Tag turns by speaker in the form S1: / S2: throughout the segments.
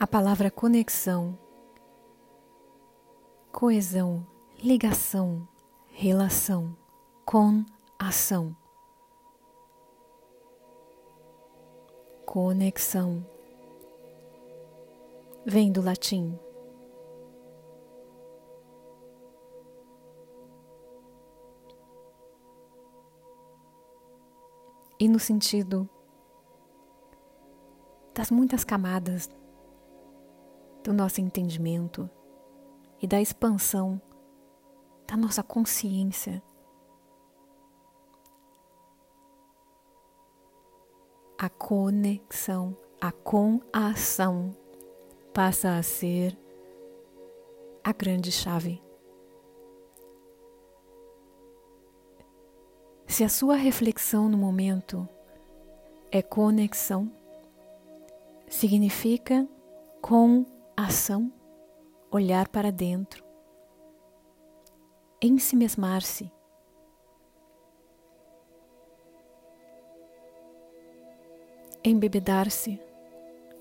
S1: A palavra conexão, coesão, ligação, relação, com ação. Conexão vem do latim. E no sentido das muitas camadas do nosso entendimento e da expansão da nossa consciência. A conexão, a com a ação passa a ser a grande chave. Se a sua reflexão no momento é conexão, significa com ação, olhar para dentro, ensimesmar-se. Embebedar-se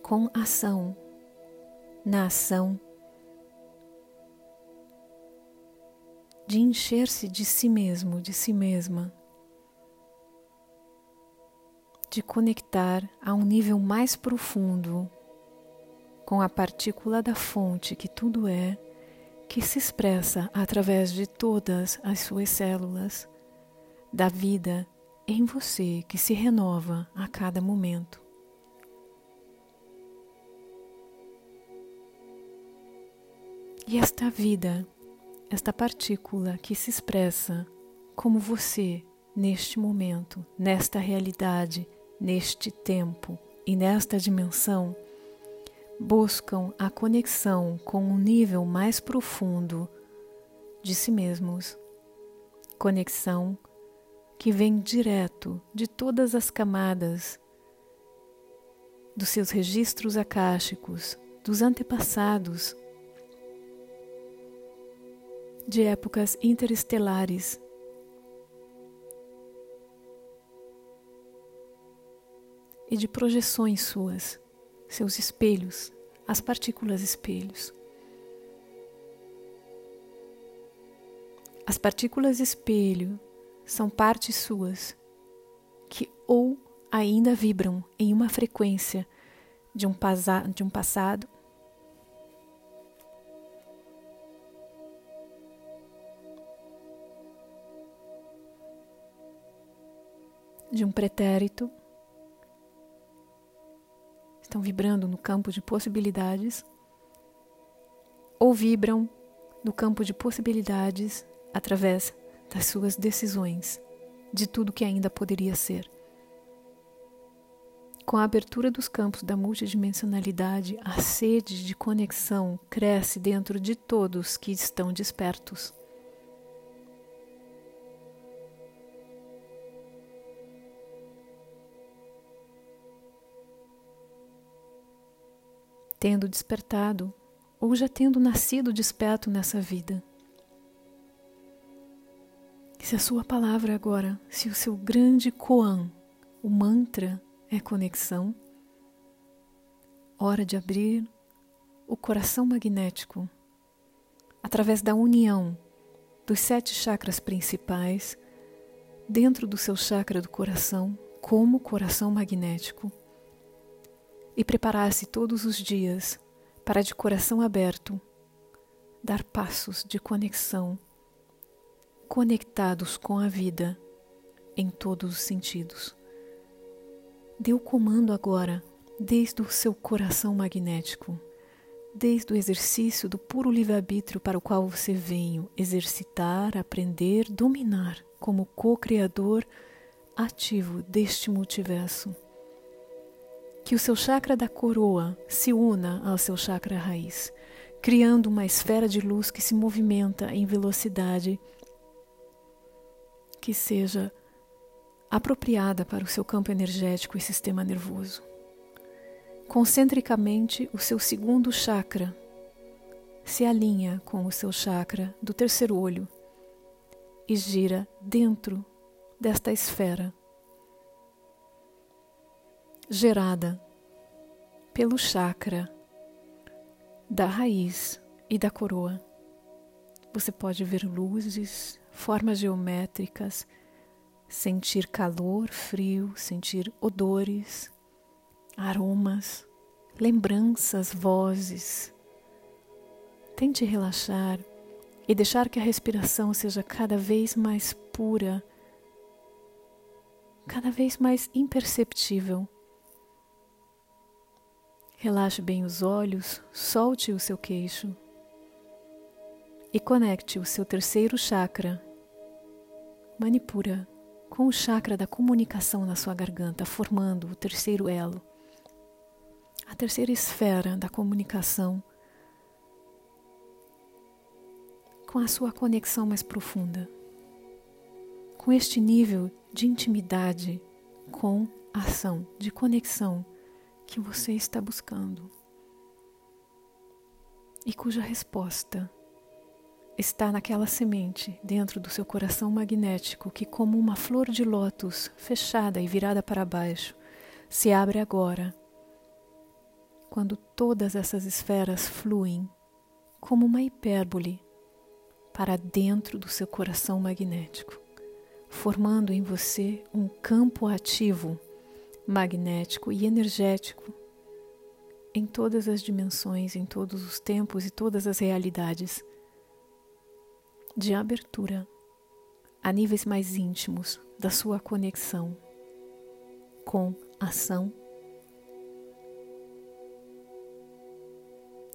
S1: com ação, na ação de encher-se de si mesmo, de si mesma, de conectar a um nível mais profundo com a partícula da fonte que tudo é, que se expressa através de todas as suas células, da vida em você que se renova a cada momento. E esta vida, esta partícula que se expressa como você neste momento, nesta realidade, neste tempo e nesta dimensão, buscam a conexão com um nível mais profundo de si mesmos. Conexão que vem direto de todas as camadas dos seus registros akáshicos, dos antepassados, de épocas interestelares. E de projeções suas seus espelhos, as partículas espelhos. As partículas espelho são partes suas que ou ainda vibram em uma frequência de um, de um passado de um pretérito estão vibrando no campo de possibilidades ou vibram no campo de possibilidades através das suas decisões, de tudo que ainda poderia ser. Com a abertura dos campos da multidimensionalidade, a sede de conexão cresce dentro de todos que estão despertos. Tendo despertado ou já tendo nascido desperto nessa vida. Se a sua palavra agora, se o seu grande koan, o mantra é conexão, hora de abrir o coração magnético através da união dos sete chakras principais dentro do seu chakra do coração como coração magnético e preparar-se todos os dias para, de coração aberto, dar passos de conexão, conectados com a vida em todos os sentidos. Dê o comando agora, desde o seu coração magnético, desde o exercício do puro livre-arbítrio para o qual você veio exercitar, aprender, dominar como co-criador ativo deste multiverso que o seu chakra da coroa se una ao seu chakra raiz, criando uma esfera de luz que se movimenta em velocidade que seja apropriada para o seu campo energético e sistema nervoso. Concentricamente, o seu segundo chakra se alinha com o seu chakra do terceiro olho e gira dentro desta esfera gerada pelo chakra da raiz e da coroa. Você pode ver luzes, formas geométricas, sentir calor, frio, sentir odores, aromas, lembranças, vozes. Tente relaxar e deixar que a respiração seja cada vez mais pura, cada vez mais imperceptível. Relaxe bem os olhos, solte o seu queixo e conecte o seu terceiro chakra, Manipura, com o chakra da comunicação na sua garganta, formando o terceiro elo, a terceira esfera da comunicação com a sua conexão mais profunda, com este nível de intimidade com a ação, de conexão que você está buscando e cuja resposta está naquela semente dentro do seu coração magnético que, como uma flor de lótus fechada e virada para baixo, se abre agora, quando todas essas esferas fluem como uma hipérbole para dentro do seu coração magnético, formando em você um campo ativo, magnético e energético em todas as dimensões, em todos os tempos e todas as realidades de abertura a níveis mais íntimos da sua conexão com ação.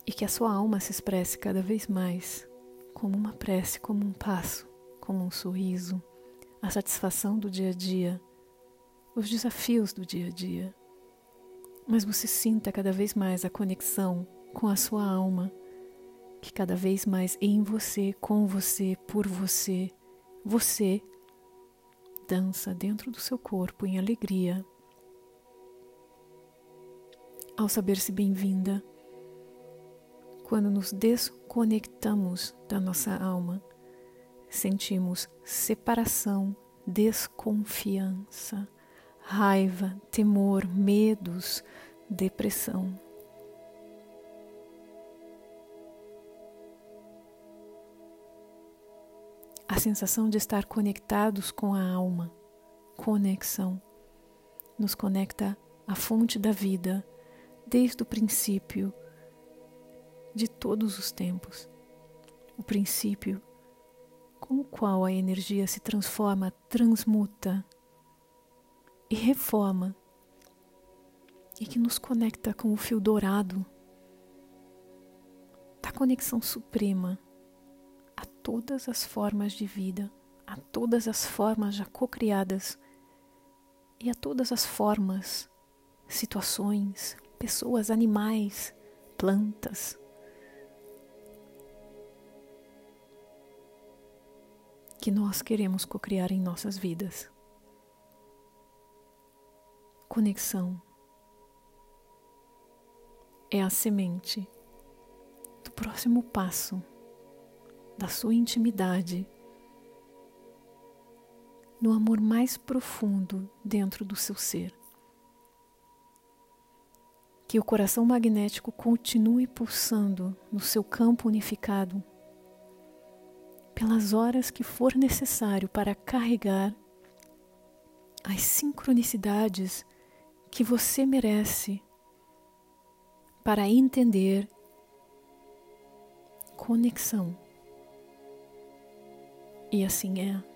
S1: E que a sua alma se expresse cada vez mais como uma prece, como um passo, como um sorriso, a satisfação do dia a dia, os desafios do dia a dia. Mas você sinta cada vez mais a conexão com a sua alma que cada vez mais em você, com você, por você, você dança dentro do seu corpo em alegria. Ao saber-se bem-vinda, quando nos desconectamos da nossa alma, sentimos separação, desconfiança, raiva, temor, medos, depressão. a sensação de estar conectados com a alma, conexão, nos conecta à fonte da vida desde o princípio de todos os tempos. O princípio com o qual a energia se transforma, transmuta e reforma, e que nos conecta com o fio dourado da conexão suprema todas as formas de vida, a todas as formas já cocriadas e a todas as formas, situações, pessoas, animais, plantas. Que nós queremos cocriar em nossas vidas. Conexão é a semente do próximo passo da sua intimidade, no amor mais profundo dentro do seu ser. Que o coração magnético continue pulsando no seu campo unificado pelas horas que for necessário para carregar as sincronicidades que você merece para entender conexão. E assim é.